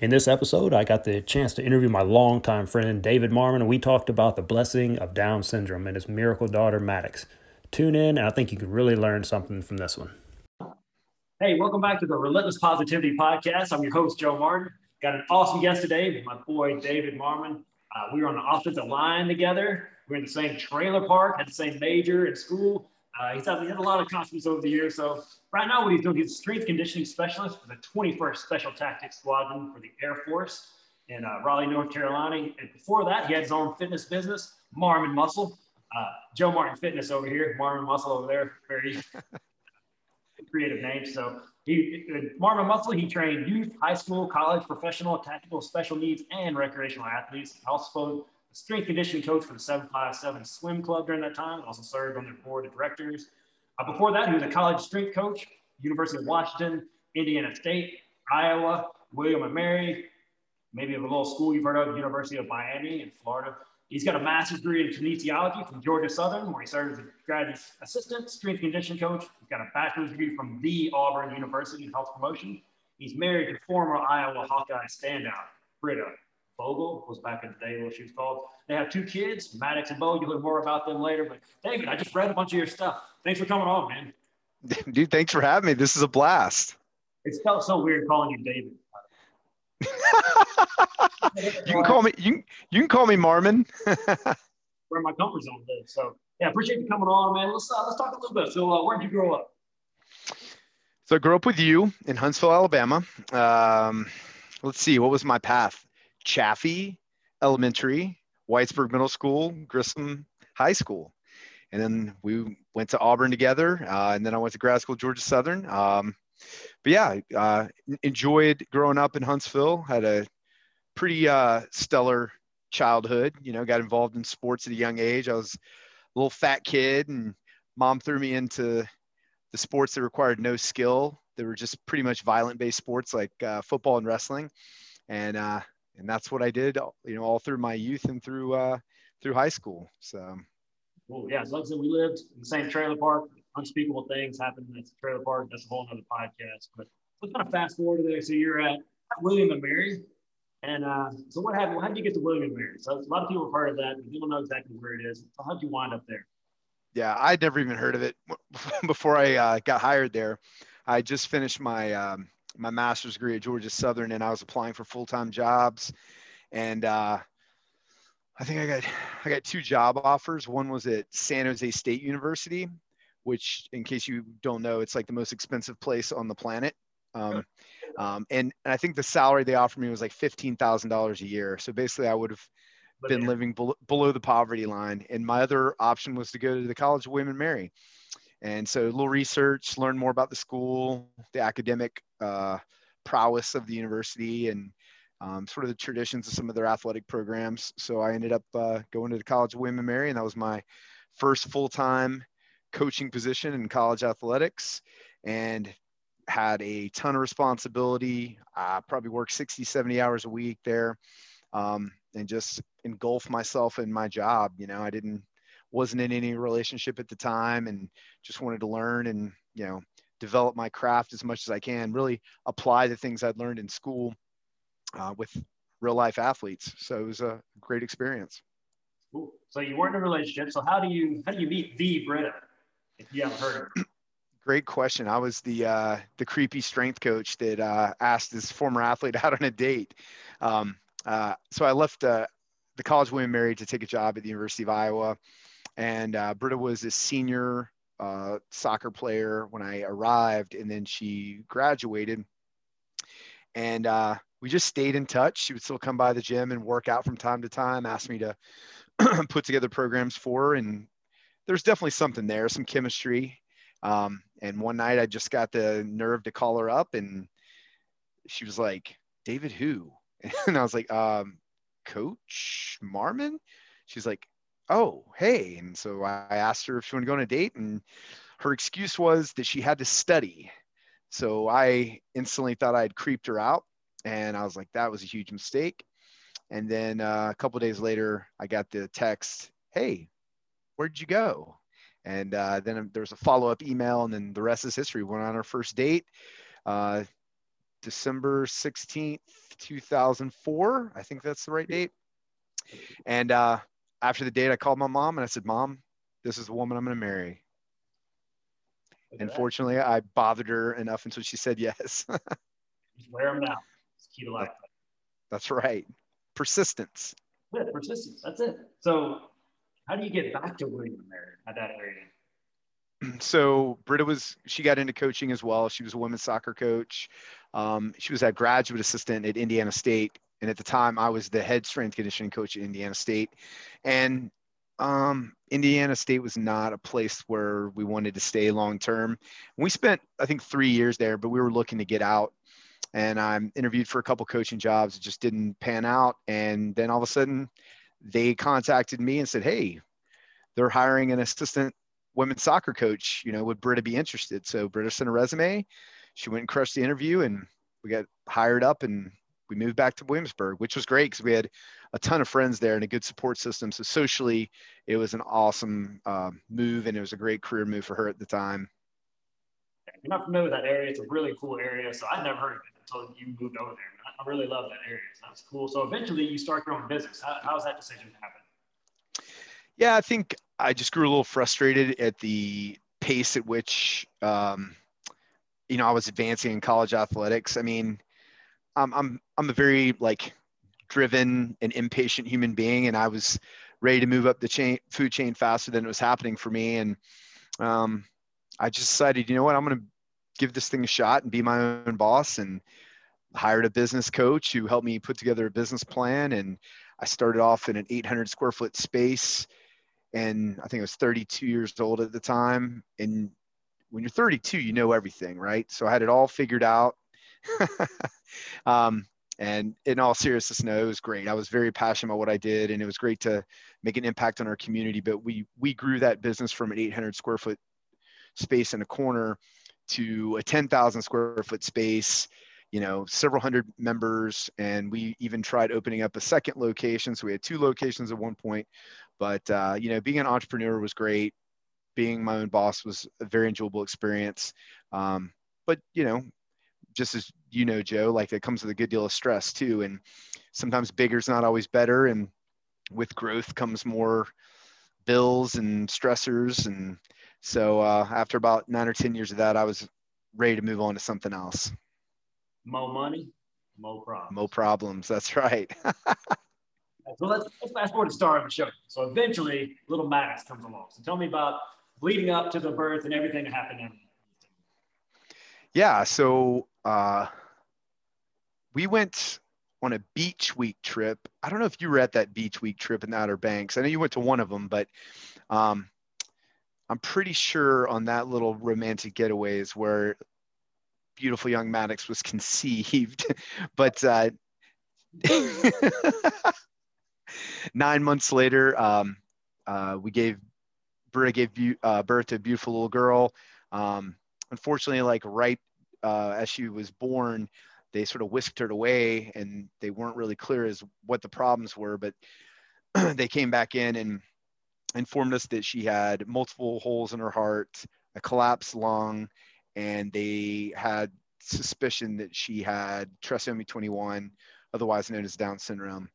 In this episode, I got the chance to interview my longtime friend David Marmon, and we talked about the blessing of Down syndrome and his miracle daughter Maddox. Tune in, and I think you could really learn something from this one. Hey, welcome back to the Relentless Positivity Podcast. I'm your host, Joe Martin. Got an awesome guest today, with my boy David Marmon. Uh, we were on the offensive line together. We are in the same trailer park, had the same major in school. Uh, he's had, he had a lot of accomplishments over the years. So right now, what he's doing, he's a strength conditioning specialist for the 21st Special Tactics Squadron for the Air Force in uh, Raleigh, North Carolina. And before that, he had his own fitness business, Marmon Muscle. Uh, Joe Martin Fitness over here, Marmon Muscle over there. Very creative name. So he, Marmon Muscle, he trained youth, high school, college, professional, tactical, special needs, and recreational athletes. Also strength conditioning coach for the 757 Swim Club during that time. Also served on their board of directors. Uh, before that, he was a college strength coach, University of Washington, Indiana State, Iowa, William and Mary, maybe of a little school you've heard of, University of Miami in Florida. He's got a master's degree in kinesiology from Georgia Southern, where he served as a graduate assistant strength conditioning coach. He's got a bachelor's degree from the Auburn University in health promotion. He's married to former Iowa Hawkeye standout, Britta Vogel was back in the day what she was called. They have two kids, Maddox and Bo. You'll hear more about them later. But David, I just read a bunch of your stuff. Thanks for coming on, man. Dude, thanks for having me. This is a blast. It's felt so weird calling you David. you can call me you you can call me Marmon. Where my comfort zone is. So yeah, appreciate you coming on, man. Let's uh, let's talk a little bit. So uh, where did you grow up? So I grew up with you in Huntsville, Alabama. Um, let's see, what was my path? Chaffee Elementary, Whitesburg Middle School, Grissom High School. And then we went to Auburn together. Uh, and then I went to grad school, Georgia Southern. Um, but yeah, uh, enjoyed growing up in Huntsville, had a pretty uh, stellar childhood, you know, got involved in sports at a young age. I was a little fat kid and mom threw me into the sports that required no skill. They were just pretty much violent based sports like uh, football and wrestling. And uh, and that's what I did, you know, all through my youth and through uh, through high school. So, well, yeah, as like I said, we lived in the same trailer park. Unspeakable things happened in the trailer park. That's a whole other podcast. But let's kind of fast forward to there. So you're at William and Mary, and uh, so what happened? How did you get to William and Mary? So a lot of people have heard of that, but people know exactly where it is. So how did you wind up there? Yeah, I'd never even heard of it before I uh, got hired there. I just finished my um, my master's degree at Georgia Southern, and I was applying for full time jobs, and uh, I think I got I got two job offers. One was at San Jose State University, which, in case you don't know, it's like the most expensive place on the planet. Um, um, and, and I think the salary they offered me was like fifteen thousand dollars a year. So basically, I would have been living below, below the poverty line. And my other option was to go to the College of William and Mary. And so a little research, learn more about the school, the academic uh, prowess of the university, and um, sort of the traditions of some of their athletic programs. So I ended up uh, going to the College of William and Mary, and that was my first full-time coaching position in college athletics, and had a ton of responsibility. I probably worked 60, 70 hours a week there, um, and just engulfed myself in my job. You know, I didn't wasn't in any relationship at the time and just wanted to learn and you know develop my craft as much as i can really apply the things i'd learned in school uh, with real life athletes. So it was a great experience. Cool. so you weren't in a relationship. So how do you how do you meet the britta if you haven't heard of her? Great question. I was the uh, the creepy strength coach that uh, asked this former athlete out on a date. Um, uh, so i left uh, the college William and Mary to take a job at the university of iowa and uh, Britta was a senior uh, soccer player when I arrived, and then she graduated. And uh, we just stayed in touch. She would still come by the gym and work out from time to time, ask me to put together programs for her. And there's definitely something there, some chemistry. Um, and one night I just got the nerve to call her up, and she was like, David, who? And I was like, um, Coach Marmon? She's like, oh, hey. And so I asked her if she wanted to go on a date, and her excuse was that she had to study. So I instantly thought I had creeped her out. And I was like, that was a huge mistake. And then uh, a couple days later, I got the text, hey, where'd you go? And uh, then there was a follow up email, and then the rest is history. We went on our first date, uh, December 16th, 2004. I think that's the right date. And uh, after the date, I called my mom and I said, Mom, this is the woman I'm going to marry. And fortunately, I bothered her enough until she said yes. Just wear them now. It's key to life. That's right. Persistence. Yeah, persistence. That's it. So, how do you get back to William and Mary at that age? So Britta was she got into coaching as well. She was a women's soccer coach. Um, she was a graduate assistant at Indiana State, and at the time I was the head strength conditioning coach at Indiana State. And um, Indiana State was not a place where we wanted to stay long term. We spent, I think, three years there, but we were looking to get out. And I interviewed for a couple coaching jobs. It just didn't pan out. And then all of a sudden, they contacted me and said, "Hey, they're hiring an assistant women's soccer coach. You know, would Britta be interested?" So Britta sent a resume. She went and crushed the interview, and we got hired up and we moved back to Williamsburg, which was great because we had a ton of friends there and a good support system. So socially, it was an awesome uh, move, and it was a great career move for her at the time. You're not familiar with that area, it's a really cool area. So I'd never heard of it until you moved over there. I really love that area. So that's cool. So eventually, you start your own business. How, how's that decision to happen? Yeah, I think I just grew a little frustrated at the pace at which, um, you know, I was advancing in college athletics. I mean, I'm I'm I'm a very like driven and impatient human being, and I was ready to move up the chain food chain faster than it was happening for me. And um, I just decided, you know what, I'm to give this thing a shot and be my own boss. And hired a business coach who helped me put together a business plan. And I started off in an 800 square foot space, and I think I was 32 years old at the time. And when you're 32, you know everything, right? So I had it all figured out. um, and in all seriousness, no, it was great. I was very passionate about what I did, and it was great to make an impact on our community. But we we grew that business from an 800 square foot space in a corner to a 10,000 square foot space. You know, several hundred members, and we even tried opening up a second location. So we had two locations at one point. But uh, you know, being an entrepreneur was great. Being my own boss was a very enjoyable experience. Um, but you know, just as you know, Joe, like it comes with a good deal of stress too. And sometimes bigger is not always better. And with growth comes more bills and stressors. And so uh, after about nine or 10 years of that, I was ready to move on to something else. More money, more problems. More problems. That's right. so let's, let's fast forward to start of the show. So eventually, little Max comes along. So tell me about leading up to the birth and everything that happened. Yeah. So uh, we went on a beach week trip. I don't know if you were at that beach week trip in the Outer Banks. I know you went to one of them, but um, I'm pretty sure on that little romantic getaway is where beautiful young Maddox was conceived. but uh, nine months later, um, uh, we gave Britta gave uh, birth to a beautiful little girl. Um, unfortunately, like right uh, as she was born, they sort of whisked her away and they weren't really clear as what the problems were, but they came back in and informed us that she had multiple holes in her heart, a collapsed lung, and they had suspicion that she had trisomy 21, otherwise known as Down syndrome.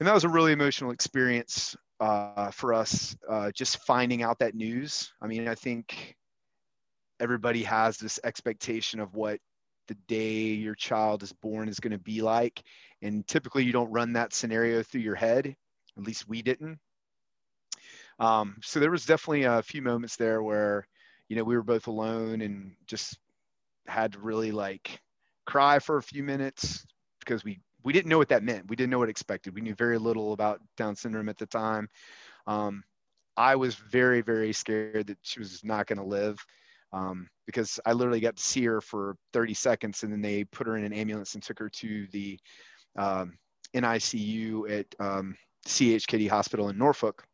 And that was a really emotional experience uh, for us, uh, just finding out that news. I mean, I think everybody has this expectation of what the day your child is born is going to be like. And typically, you don't run that scenario through your head. At least we didn't. Um, so there was definitely a few moments there where, you know, we were both alone and just had to really like cry for a few minutes because we we didn't know what that meant. We didn't know what expected. We knew very little about Down syndrome at the time. Um, I was very very scared that she was not going to live um, because I literally got to see her for 30 seconds and then they put her in an ambulance and took her to the um, NICU at um, CHKD Hospital in Norfolk.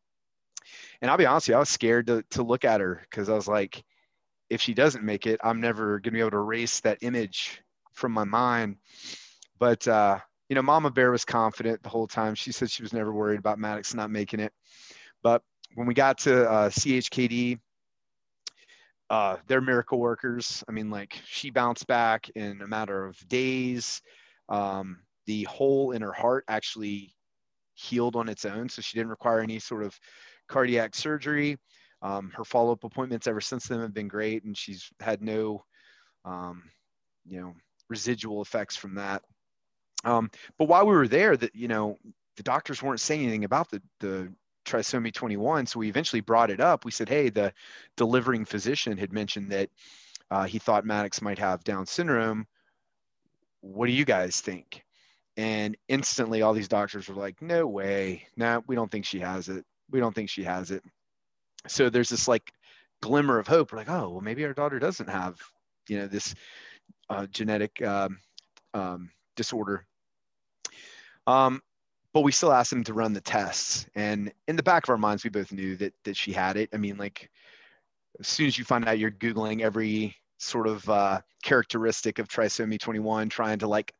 And I'll be honest with you, I was scared to, to look at her because I was like, if she doesn't make it, I'm never going to be able to erase that image from my mind. But, uh, you know, Mama Bear was confident the whole time. She said she was never worried about Maddox not making it. But when we got to uh, CHKD, uh, they're miracle workers. I mean, like she bounced back in a matter of days. Um, the hole in her heart actually healed on its own, so she didn't require any sort of cardiac surgery. Um, her follow-up appointments ever since then have been great, and she's had no, um, you know, residual effects from that. Um, but while we were there, that you know, the doctors weren't saying anything about the the trisomy 21. So we eventually brought it up. We said, hey, the delivering physician had mentioned that uh, he thought Maddox might have Down syndrome. What do you guys think? And instantly, all these doctors were like, no way. No, we don't think she has it. We don't think she has it. So there's this like glimmer of hope. We're like, oh, well, maybe our daughter doesn't have, you know, this uh, genetic um, um, disorder. Um, but we still asked them to run the tests. And in the back of our minds, we both knew that that she had it. I mean, like as soon as you find out, you're googling every sort of uh, characteristic of trisomy 21, trying to like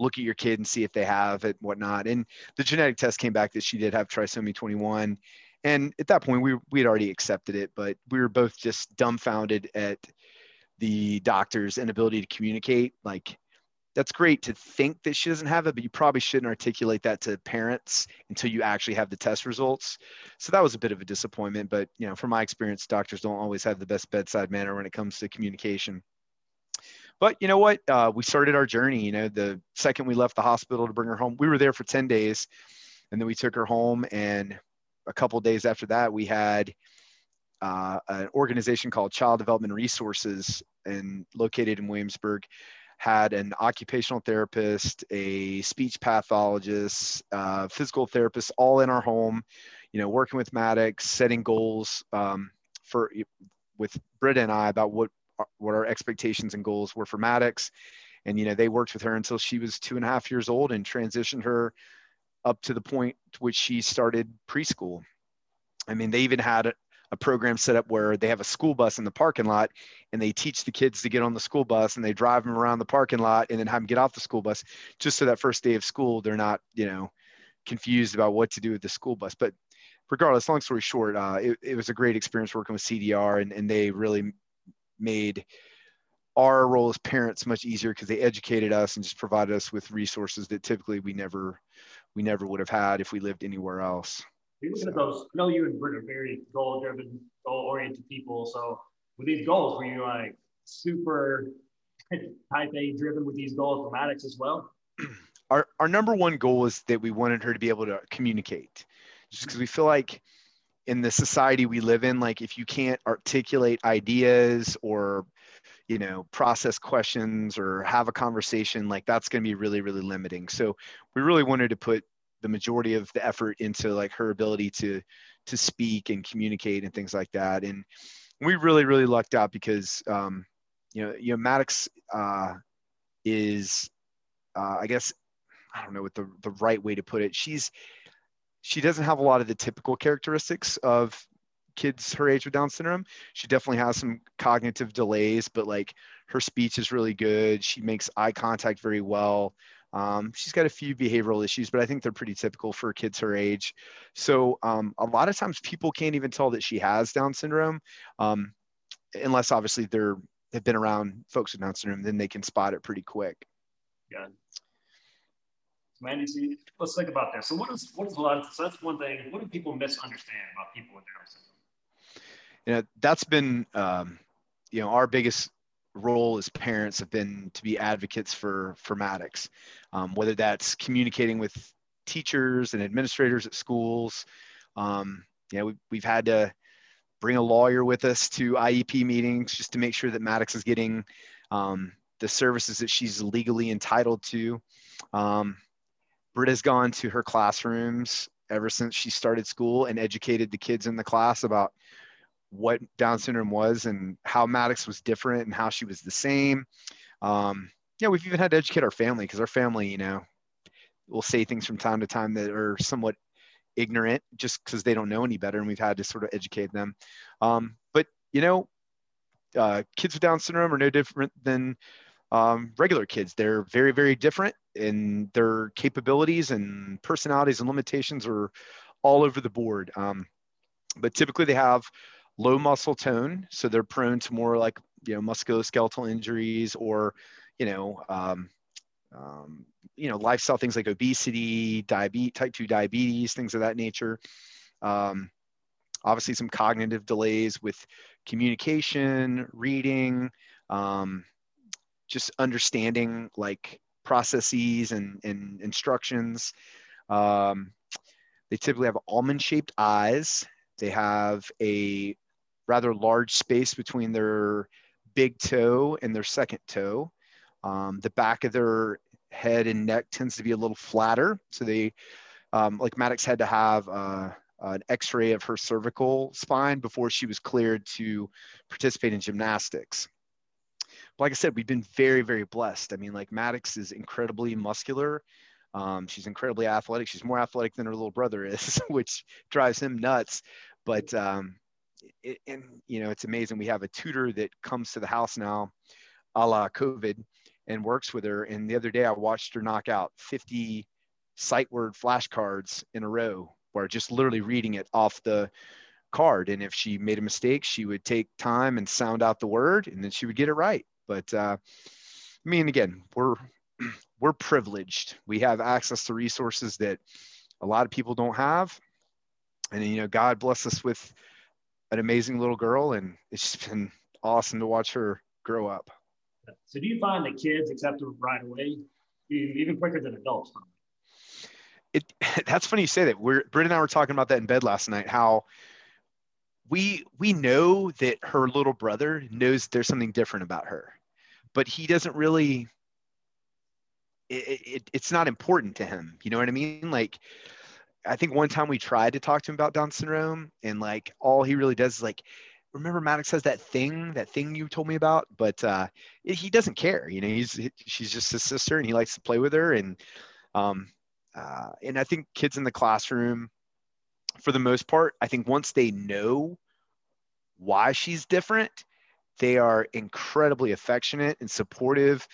look at your kid and see if they have it, whatnot. And the genetic test came back that she did have trisomy 21. And at that point, we we had already accepted it, but we were both just dumbfounded at the doctor's inability to communicate. Like that's great to think that she doesn't have it, but you probably shouldn't articulate that to parents until you actually have the test results. So that was a bit of a disappointment. But you know, from my experience, doctors don't always have the best bedside manner when it comes to communication. But you know what? Uh, we started our journey. You know, the second we left the hospital to bring her home, we were there for 10 days, and then we took her home. And a couple days after that, we had uh, an organization called Child Development Resources and located in Williamsburg had an occupational therapist, a speech pathologist, uh, physical therapist, all in our home. You know, working with Maddox, setting goals um, for with Britta and I about what what our expectations and goals were for Maddox. And you know, they worked with her until she was two and a half years old and transitioned her up to the point to which she started preschool. I mean, they even had a program set up where they have a school bus in the parking lot and they teach the kids to get on the school bus and they drive them around the parking lot and then have them get off the school bus just so that first day of school they're not you know confused about what to do with the school bus. But regardless long story short uh, it, it was a great experience working with cdr and, and they really made our role as parents much easier because they educated us and just provided us with resources that typically we never we never would have had if we lived anywhere else you look at those. I know you and Britt are very goal driven, goal oriented people. So with these goals, were you like super type A driven with these goals for Maddox as well? Our our number one goal is that we wanted her to be able to communicate, just because we feel like in the society we live in, like if you can't articulate ideas or you know process questions or have a conversation like that's going to be really really limiting so we really wanted to put the majority of the effort into like her ability to to speak and communicate and things like that. And we really really lucked out because um, you know you know Maddox uh, is uh, I guess I don't know what the the right way to put it. She's she doesn't have a lot of the typical characteristics of kids her age with Down syndrome. She definitely has some cognitive delays, but like her speech is really good. She makes eye contact very well. Um, she's got a few behavioral issues, but I think they're pretty typical for kids her age. So um, a lot of times people can't even tell that she has Down syndrome, um, unless obviously they're have been around folks with Down syndrome. Then they can spot it pretty quick. Yeah. Mandy, see, let's think about this. So what is what is a lot of so that's one thing. What do people misunderstand about people with Down syndrome? You know, that's been um, you know our biggest role as parents have been to be advocates for for Maddox, um, whether that's communicating with teachers and administrators at schools. Um, you know, we, we've had to bring a lawyer with us to IEP meetings just to make sure that Maddox is getting um, the services that she's legally entitled to. Um, Britta's gone to her classrooms ever since she started school and educated the kids in the class about what Down syndrome was and how Maddox was different and how she was the same. Um, yeah, we've even had to educate our family because our family, you know, will say things from time to time that are somewhat ignorant just because they don't know any better, and we've had to sort of educate them. Um, but you know, uh, kids with Down syndrome are no different than um, regular kids. They're very, very different, and their capabilities and personalities and limitations are all over the board. Um, but typically, they have low muscle tone, so they're prone to more like you know musculoskeletal injuries or you know um, um, you know lifestyle things like obesity, diabetes, type two diabetes, things of that nature. Um, obviously, some cognitive delays with communication, reading, um, just understanding like processes and, and instructions. Um, they typically have almond shaped eyes. They have a rather large space between their big toe and their second toe. Um, the back of their head and neck tends to be a little flatter. So they, um, like Maddox had to have uh, an x-ray of her cervical spine before she was cleared to participate in gymnastics. But like I said, we've been very, very blessed. I mean, like Maddox is incredibly muscular. Um, she's incredibly athletic. She's more athletic than her little brother is, which drives him nuts. But um, it, and you know, it's amazing. We have a tutor that comes to the house now, a la COVID, and works with her. And the other day, I watched her knock out 50 sight word flashcards in a row, where just literally reading it off the card. And if she made a mistake, she would take time and sound out the word, and then she would get it right. But uh, I mean, again, we're we're privileged. We have access to resources that a lot of people don't have. And you know, God bless us with an amazing little girl, and it's just been awesome to watch her grow up. So, do you find that kids accept them right away, even quicker than adults? It that's funny you say that. We're Britt and I were talking about that in bed last night. How we we know that her little brother knows there's something different about her, but he doesn't really. It, it, it's not important to him. You know what I mean? Like I think one time we tried to talk to him about Down syndrome, and like all he really does is like, remember Maddox has that thing, that thing you told me about, but uh, he doesn't care. You know, he's she's just his sister, and he likes to play with her, and um, uh, and I think kids in the classroom, for the most part, I think once they know why she's different, they are incredibly affectionate and supportive,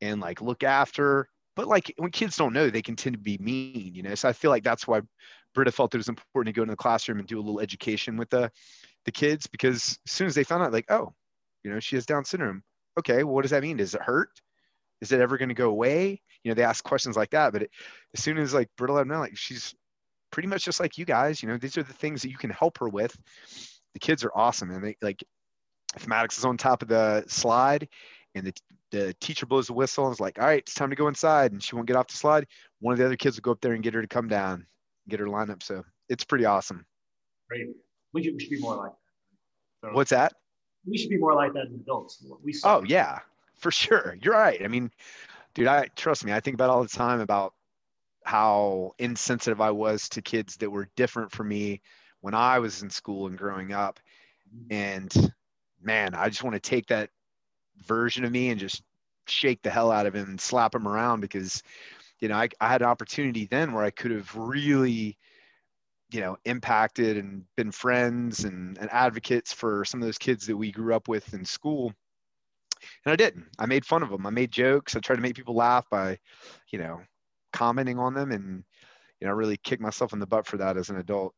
and like look after but like when kids don't know, they can tend to be mean, you know. So I feel like that's why Britta felt it was important to go into the classroom and do a little education with the the kids because as soon as they found out, like, oh, you know, she has Down syndrome. Okay, well, what does that mean? Does it hurt? Is it ever going to go away? You know, they ask questions like that. But it, as soon as like Britta let them know, like she's pretty much just like you guys. You know, these are the things that you can help her with. The kids are awesome, and they like Maddox is on top of the slide and the the teacher blows the whistle and is like, all right, it's time to go inside. And she won't get off the slide. One of the other kids will go up there and get her to come down, get her line up. So it's pretty awesome. Great. We should, we should be more like that. So What's that? We should be more like that as adults. We oh, yeah, for sure. You're right. I mean, dude, I trust me, I think about all the time about how insensitive I was to kids that were different from me when I was in school and growing up. Mm-hmm. And man, I just want to take that version of me and just shake the hell out of him and slap him around because you know I, I had an opportunity then where i could have really you know impacted and been friends and, and advocates for some of those kids that we grew up with in school. And i didn't. I made fun of them i made jokes. I tried to make people laugh by you know commenting on them and you know really kick myself in the butt for that as an adult.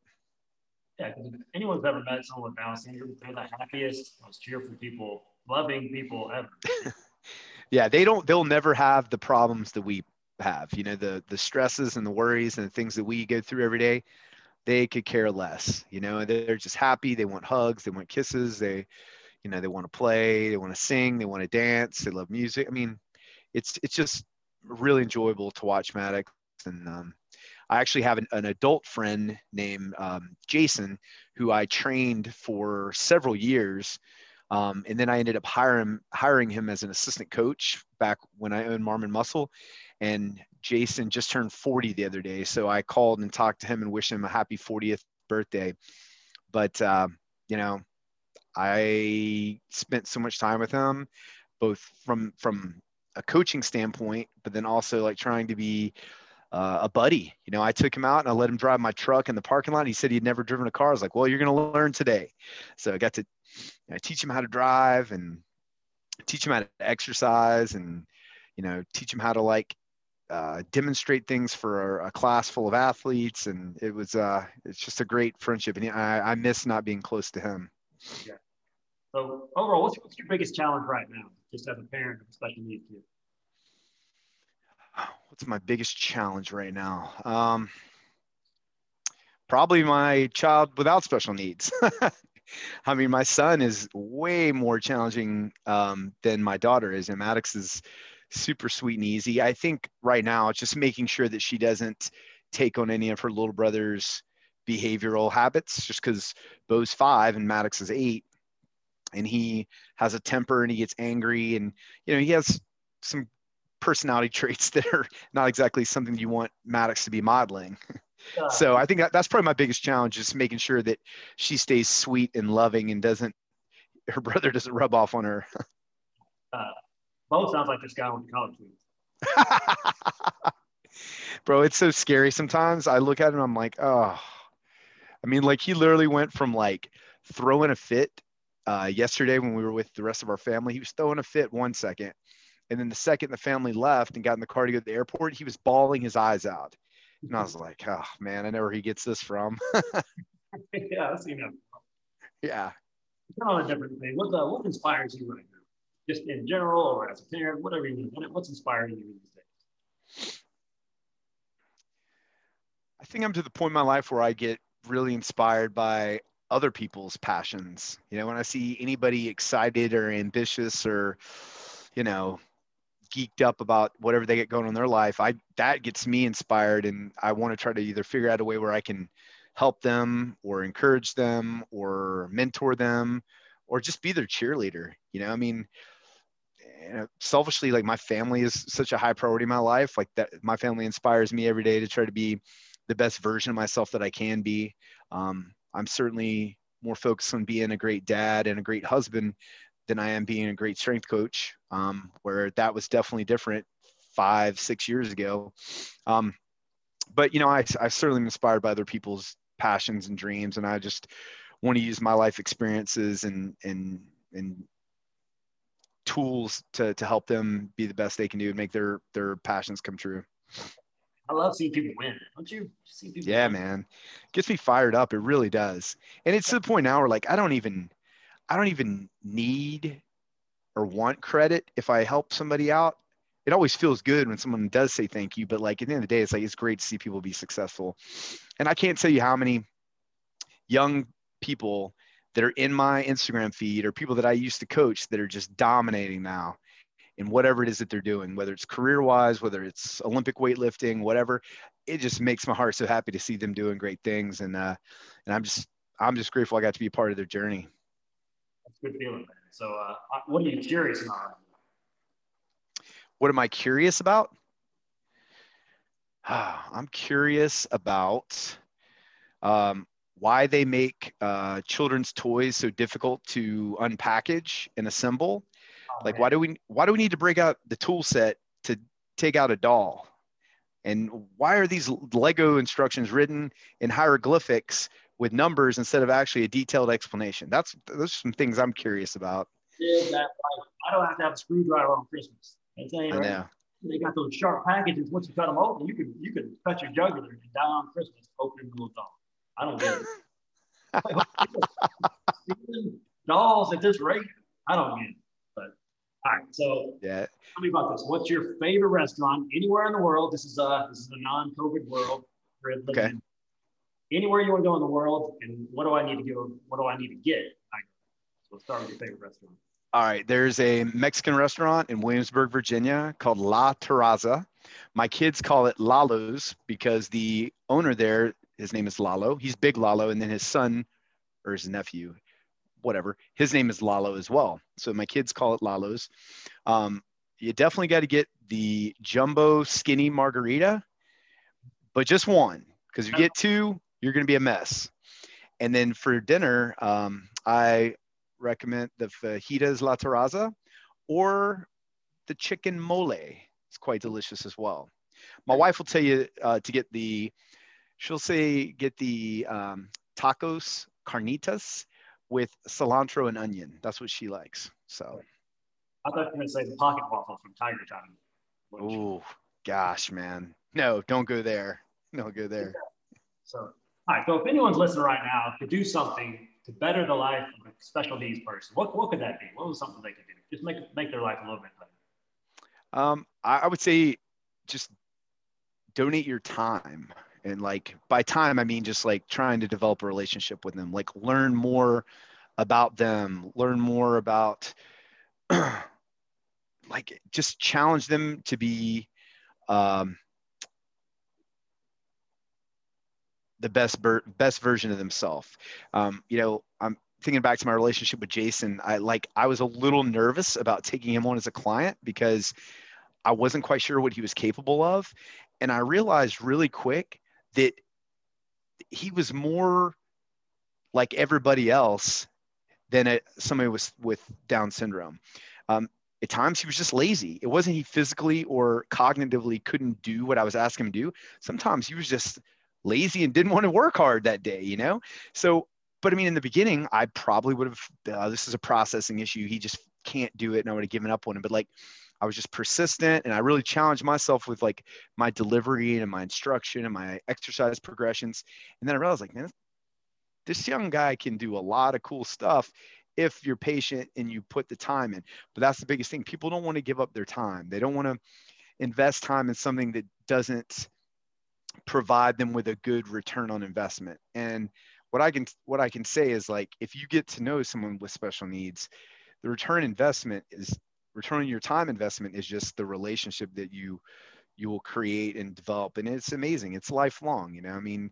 Yeah if anyone's ever met someone with down syndrome they're the happiest most cheerful people loving people ever. yeah, they don't. They'll never have the problems that we have. You know, the the stresses and the worries and the things that we go through every day. They could care less. You know, they're just happy. They want hugs. They want kisses. They, you know, they want to play. They want to sing. They want to dance. They love music. I mean, it's it's just really enjoyable to watch Maddox and um, I actually have an, an adult friend named um, Jason who I trained for several years um, and then I ended up hiring hiring him as an assistant coach back when I owned Marmon Muscle. And Jason just turned 40 the other day, so I called and talked to him and wished him a happy 40th birthday. But uh, you know, I spent so much time with him, both from from a coaching standpoint, but then also like trying to be uh, a buddy. You know, I took him out and I let him drive my truck in the parking lot. He said he'd never driven a car. I was like, well, you're going to learn today. So I got to you know, teach him how to drive and teach him how to exercise and, you know, teach him how to like uh, demonstrate things for a, a, class full of athletes. And it was, uh, it's just a great friendship. And I, I miss not being close to him. Yeah. So overall, what's, what's your biggest challenge right now, just as a parent of a special needs kid? What's my biggest challenge right now? Um, probably my child without special needs. I mean, my son is way more challenging um, than my daughter is, and Maddox is super sweet and easy. I think right now it's just making sure that she doesn't take on any of her little brother's behavioral habits, just because Bo's five and Maddox is eight, and he has a temper and he gets angry, and you know he has some personality traits that are not exactly something you want Maddox to be modeling. so I think that, that's probably my biggest challenge is making sure that she stays sweet and loving and doesn't her brother doesn't rub off on her. uh, both sounds like this guy went to college. Bro, it's so scary sometimes. I look at him, I'm like, oh. I mean, like he literally went from like throwing a fit uh, yesterday when we were with the rest of our family. He was throwing a fit one second, and then the second the family left and got in the car to go to the airport, he was bawling his eyes out. And I was like, oh man, I know where he gets this from. yeah, I've seen him. Yeah. It's on a different thing. What, uh, what inspires you right now? Just in general or as a parent, whatever you want. What's inspiring you these days? I think I'm to the point in my life where I get really inspired by other people's passions. You know, when I see anybody excited or ambitious or, you know, geeked up about whatever they get going on in their life, I that gets me inspired and I want to try to either figure out a way where I can help them or encourage them or mentor them or just be their cheerleader. You know, I mean, you know, selfishly, like my family is such a high priority in my life. Like that, my family inspires me every day to try to be the best version of myself that I can be. Um, I'm certainly more focused on being a great dad and a great husband than I am being a great strength coach, um, where that was definitely different five, six years ago. Um, but, you know, I, I certainly am inspired by other people's passions and dreams, and I just want to use my life experiences and, and, and tools to, to help them be the best they can do and make their, their passions come true. I love seeing people win. Don't you see people? Yeah, win? man. Gets me fired up. It really does. And it's to the point now where like I don't even I don't even need or want credit if I help somebody out. It always feels good when someone does say thank you, but like at the end of the day, it's like it's great to see people be successful. And I can't tell you how many young people that are in my Instagram feed or people that I used to coach that are just dominating now in whatever it is that they're doing, whether it's career wise, whether it's Olympic weightlifting, whatever. It just makes my heart so happy to see them doing great things. And, uh, and I'm just, I'm just grateful I got to be a part of their journey good feeling, man. So, uh, what are you curious about? What am I curious about? I'm curious about um, why they make uh, children's toys so difficult to unpackage and assemble. Oh, like, man. why do we why do we need to break out the tool set to take out a doll? And why are these Lego instructions written in hieroglyphics with numbers instead of actually a detailed explanation. That's those are some things I'm curious about. Yeah, that, like, I don't have to have a screwdriver on Christmas. I, you, right? know. They got those sharp packages. Once you cut them open, you can you can cut your jugular and die on Christmas opening the little doll. I don't get it. dolls at this rate, I don't get it. But all right, so yeah. Tell me about this. What's your favorite restaurant anywhere in the world? This is a this is a non-COVID world. Okay anywhere you want to go in the world, and what do I need to go? What do I need to get? So let's start with your favorite restaurant. All right, there's a Mexican restaurant in Williamsburg, Virginia called La Terraza. My kids call it Lalo's because the owner there, his name is Lalo. He's Big Lalo, and then his son or his nephew, whatever, his name is Lalo as well. So my kids call it Lalo's. Um, you definitely got to get the jumbo skinny margarita, but just one because if you get two, you're going to be a mess. And then for dinner, um, I recommend the fajitas la terraza or the chicken mole. It's quite delicious as well. My wife will tell you uh, to get the, she'll say get the um, tacos carnitas with cilantro and onion. That's what she likes. So. I thought you were going to say the pocket waffle from Tiger Time. Oh gosh, man. No, don't go there. Don't go there. So so if anyone's listening right now to do something to better the life of a special needs person, what what could that be? What was something they could do? Just make make their life a little bit better. Um, I, I would say just donate your time and like by time i mean just like trying to develop a relationship with them like learn more about them learn more about like just challenge them to be um, the best ber- best version of themselves um, you know i'm thinking back to my relationship with jason i like i was a little nervous about taking him on as a client because i wasn't quite sure what he was capable of and i realized really quick that he was more like everybody else than a, somebody with with Down syndrome. Um, at times he was just lazy. It wasn't he physically or cognitively couldn't do what I was asking him to do. Sometimes he was just lazy and didn't want to work hard that day, you know? So, but I mean, in the beginning, I probably would have, uh, this is a processing issue. He just can't do it and I would have given up on him. But like, I was just persistent and I really challenged myself with like my delivery and my instruction and my exercise progressions. And then I realized like, man, this young guy can do a lot of cool stuff if you're patient and you put the time in. But that's the biggest thing. People don't want to give up their time. They don't want to invest time in something that doesn't provide them with a good return on investment. And what I can what I can say is like if you get to know someone with special needs, the return investment is returning your time investment is just the relationship that you you will create and develop. And it's amazing. It's lifelong you know? I mean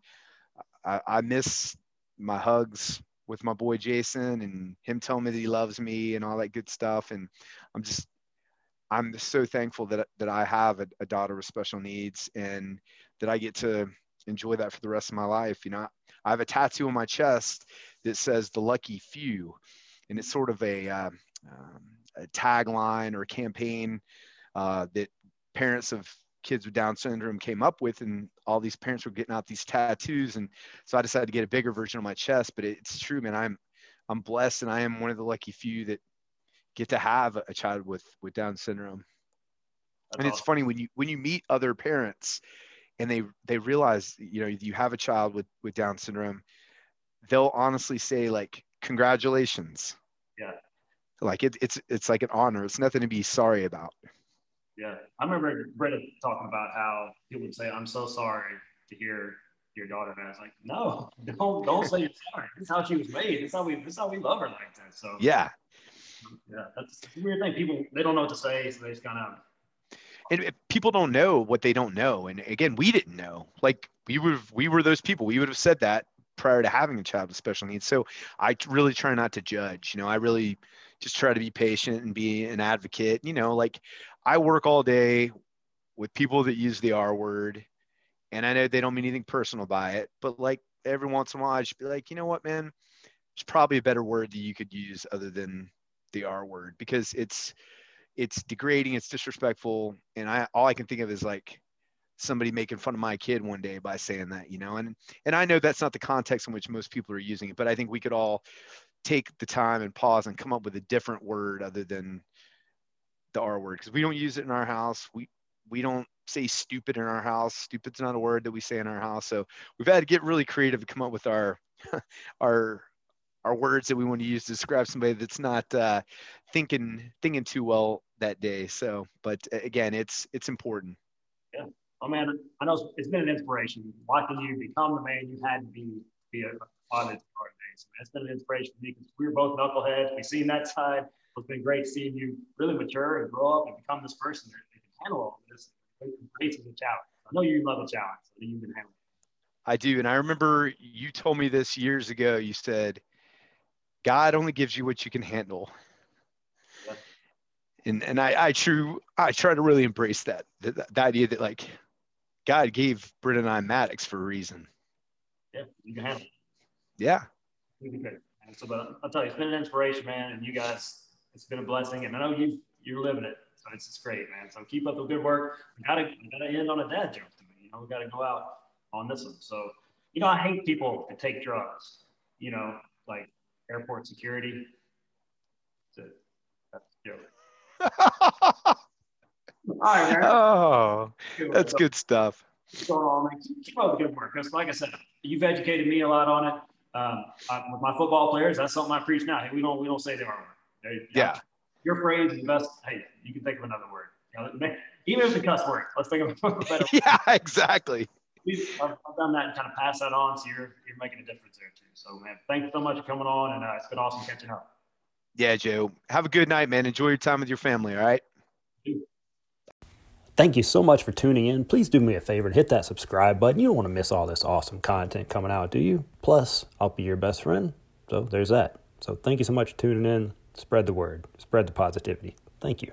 i, I miss my hugs with my boy jason and him telling me that he loves me and all that good stuff. And i'm just i'm so thankful that, that i have a, a daughter with special needs. And that i get to enjoy that for the rest of my life you know i have a tattoo on my chest that says the lucky few and it's sort of a uh, um, a tagline or a campaign uh, that parents of kids with Down syndrome came up with, and all these parents were getting out these tattoos, and so I decided to get a bigger version on my chest. But it's true, man. I'm I'm blessed, and I am one of the lucky few that get to have a child with with Down syndrome. That's and awesome. it's funny when you when you meet other parents, and they they realize you know you have a child with with Down syndrome, they'll honestly say like, "Congratulations." Yeah like it, it's it's like an honor. It's nothing to be sorry about. Yeah, I remember Britta talking about how people would say, "I'm so sorry to hear your daughter." And I was like, "No, don't don't say you're sorry. This is how she was made. This is how we this is how we love her like that." So yeah, yeah, that's a weird thing. People they don't know what to say, so they just kind of. And people don't know what they don't know, and again, we didn't know. Like we were, we were those people. We would have said that prior to having a child with special needs. So I really try not to judge. You know, I really just try to be patient and be an advocate. You know, like I work all day with people that use the R word, and I know they don't mean anything personal by it, but like every once in a while, I just be like, you know what, man, there's probably a better word that you could use other than the R word because it's it's degrading, it's disrespectful, and I all I can think of is like somebody making fun of my kid one day by saying that, you know, and and I know that's not the context in which most people are using it, but I think we could all take the time and pause and come up with a different word other than the R word because we don't use it in our house. We we don't say stupid in our house. Stupid's not a word that we say in our house. So we've had to get really creative to come up with our our our words that we want to use to describe somebody that's not uh, thinking thinking too well that day. So, but again, it's it's important. Yeah. Oh man, I know it's been an inspiration watching you become the man you had to be be a on it days. That's been an inspiration for me because we were both knuckleheads. We've seen that side. It's been great seeing you really mature and grow up and become this person that can handle all of this. Embraces the challenge. I know you love a challenge. So you can handle. I do. And I remember you told me this years ago. You said, God only gives you what you can handle. And, and I, I true, I try to really embrace that, the, the idea that like God gave Britt and I Maddox for a reason. Yeah, you can handle it. Yeah, Really good. And so, but I'll tell you, it's been an inspiration, man. And you guys, it's been a blessing. And I know you you're living it, so it's just great, man. So keep up the good work. We gotta we gotta end on a dad joke to me. You know, we gotta go out on this one. So, you know, I hate people that take drugs. You know, like airport security. That's, that's a joke. All right, man. Oh, that's good stuff. Keep on, up the good work. Because, like I said, you've educated me a lot on it. um, I, with my football players, that's something I preach now. Hey, we don't we don't say the R word. yeah. Your phrase is the best. Hey, you can think of another word. You know, even if it's a cuss word, let's think of a better. yeah, exactly. I've, I've, done that and kind of pass that on, so you're you're making a difference there too. So man, thank you so much for coming on, and uh, it's been awesome catching up. Yeah, Joe. Have a good night, man. Enjoy your time with your family. All right. Thank you so much for tuning in. Please do me a favor and hit that subscribe button. You don't want to miss all this awesome content coming out, do you? Plus, I'll be your best friend. So there's that. So thank you so much for tuning in. Spread the word, spread the positivity. Thank you.